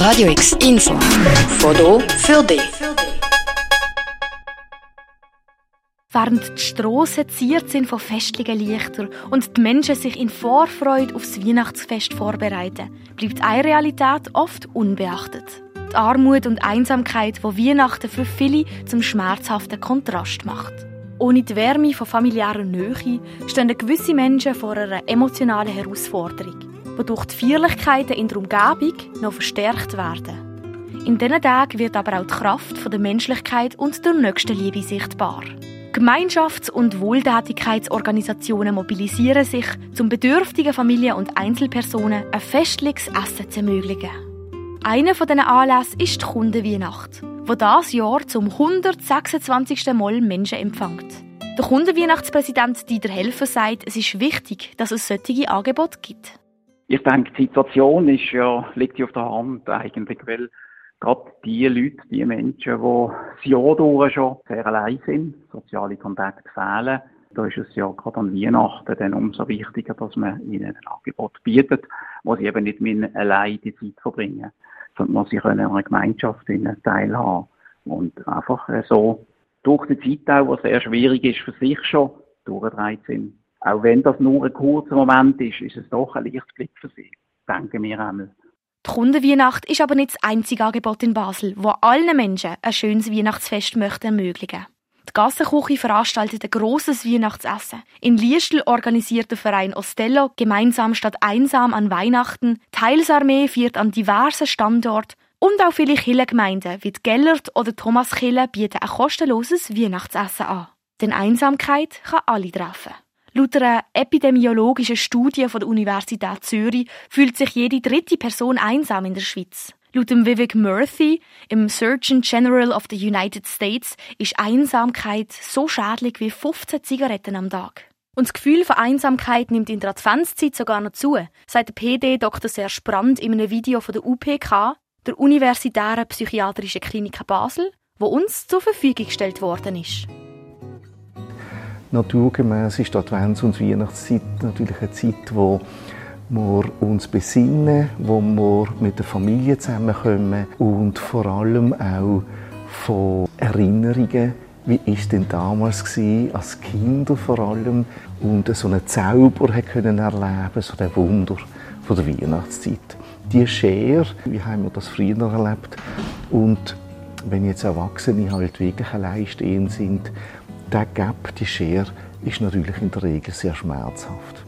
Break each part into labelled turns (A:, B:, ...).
A: Radio X Info. Foto für dich.
B: Während die Strassen ziert sind von festlichen Lichtern und die Menschen sich in Vorfreude aufs Weihnachtsfest vorbereiten, bleibt eine Realität oft unbeachtet. Die Armut und Einsamkeit, wo Weihnachten für viele zum schmerzhaften Kontrast macht. Ohne die Wärme von familiärer Nähe stehen gewisse Menschen vor einer emotionalen Herausforderung, wodurch die Feierlichkeiten in der Umgebung noch verstärkt werden. In diesen Tagen wird aber auch die Kraft der Menschlichkeit und der nächsten Liebe sichtbar. Gemeinschafts- und Wohltätigkeitsorganisationen mobilisieren sich, um bedürftigen Familien und Einzelpersonen ein festliches Essen zu ermöglichen. Einer von diesen Anlässen ist die Kundenweihnacht, wo das Jahr zum 126. Mal Menschen empfängt. Der Kundenweihnachtspräsident Dieter Helfer sagt, es ist wichtig, dass es solche Angebote gibt.
C: Ich denke, die Situation ist ja, liegt ja auf der Hand eigentlich, weil gerade die Leute, die Menschen, die das Jahr durch schon sehr allein sind, soziale Kontakte fehlen, da ist es ja gerade an Weihnachten dann umso wichtiger, dass man ihnen ein Angebot bietet, wo sie eben nicht mit allein die Zeit verbringen, sondern sie können an einer Gemeinschaft teilhaben und einfach so durch die Zeit auch, was sehr schwierig ist für sich schon, durchgedreht sind. Auch wenn das nur ein kurzer Moment ist, ist es doch ein Lichtblick für sie, denken wir einmal.
B: Die Kundenweihnacht ist aber nicht das einzige Angebot in Basel, wo allen Menschen ein schönes Weihnachtsfest möchte ermöglichen. Die Gassenküche veranstaltet ein grosses Weihnachtsessen. In Liestl organisiert der Verein Ostello gemeinsam statt einsam an Weihnachten. Die Heilsarmee feiert an diversen Standorten und auch viele Kirchengemeinden wie die Gellert oder Thomas Kille bieten ein kostenloses Weihnachtsessen an. Denn Einsamkeit kann alle treffen. Laut einer epidemiologischen Studie von der Universität Zürich fühlt sich jede dritte Person einsam in der Schweiz. Laut dem Vivek Murthy, im Surgeon General of the United States, ist Einsamkeit so schädlich wie 15 Zigaretten am Tag. Und das Gefühl von Einsamkeit nimmt in der Adventszeit sogar noch zu, sagt der PD Dr. Serge Brandt in einem Video von der UPK, der Universitären Psychiatrischen Klinik Basel, wo uns zur Verfügung gestellt worden ist.
D: Naturgemäß ist die Advents- und Weihnachtszeit natürlich eine Zeit, wo wir uns besinnen, wo wir mit der Familie zusammenkommen und vor allem auch von Erinnerungen, wie ist denn damals gewesen, als Kinder vor allem und so einen Zauber können erleben, so ein Wunder von der Weihnachtszeit. Die Schere, wie haben wir das früher erlebt und wenn jetzt Erwachsene halt wirklich allein stehen sind, der Gap, die Schere, ist natürlich in der Regel sehr schmerzhaft.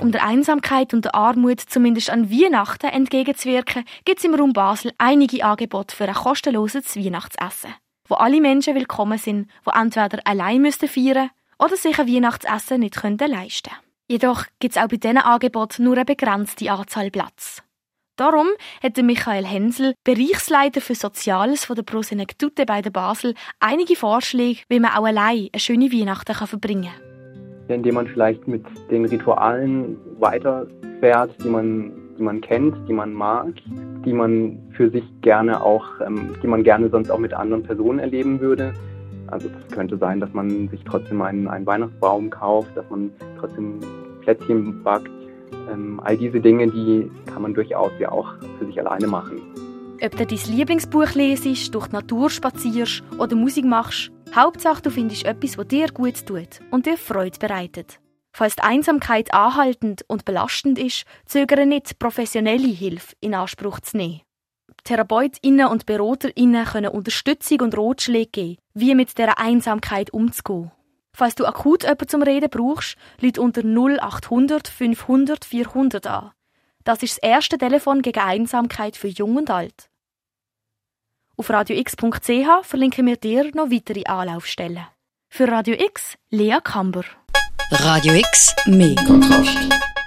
B: Um der Einsamkeit und der Armut zumindest an Weihnachten entgegenzuwirken, gibt es im Raum Basel einige Angebote für ein kostenloses Weihnachtsessen, wo alle Menschen willkommen sind, die entweder allein müssten feiern oder sich ein Weihnachtsessen nicht leisten können. Jedoch gibt es auch bei diesen Angeboten nur eine begrenzte Anzahl Platz. Darum hat Michael Hensel, Bereichsleiter für Soziales von der Prosenektute bei der Basel, einige Vorschläge, wie man auch allein eine schöne Weihnachten verbringen kann.
E: Indem man vielleicht mit den Ritualen weiterfährt, die man, die man kennt, die man mag, die man für sich gerne auch, ähm, die man gerne sonst auch mit anderen Personen erleben würde. Also das könnte sein, dass man sich trotzdem einen, einen Weihnachtsbaum kauft, dass man trotzdem Plätzchen backt, ähm, all diese Dinge, die kann man durchaus ja auch für sich alleine machen.
B: Ob du dein Lieblingsbuch lesest, durch die Natur spazierst oder Musik machst, Hauptsache du findest etwas, was dir gut tut und dir Freude bereitet. Falls die Einsamkeit anhaltend und belastend ist, zögere nicht, professionelle Hilfe in Anspruch zu nehmen. TherapeutInnen und BeraterInnen können Unterstützung und Ratschläge geben, wie mit dieser Einsamkeit umzugehen. Falls du akut jemanden zum Reden brauchst, lüt unter 0800 500 400 an. Das ist das erste Telefon gegen Einsamkeit für Jung und Alt. Auf radiox.ch verlinken wir dir noch weitere Anlaufstellen. Für Radio X, Lea Kamber.
A: Radio X, mehr Kontrast.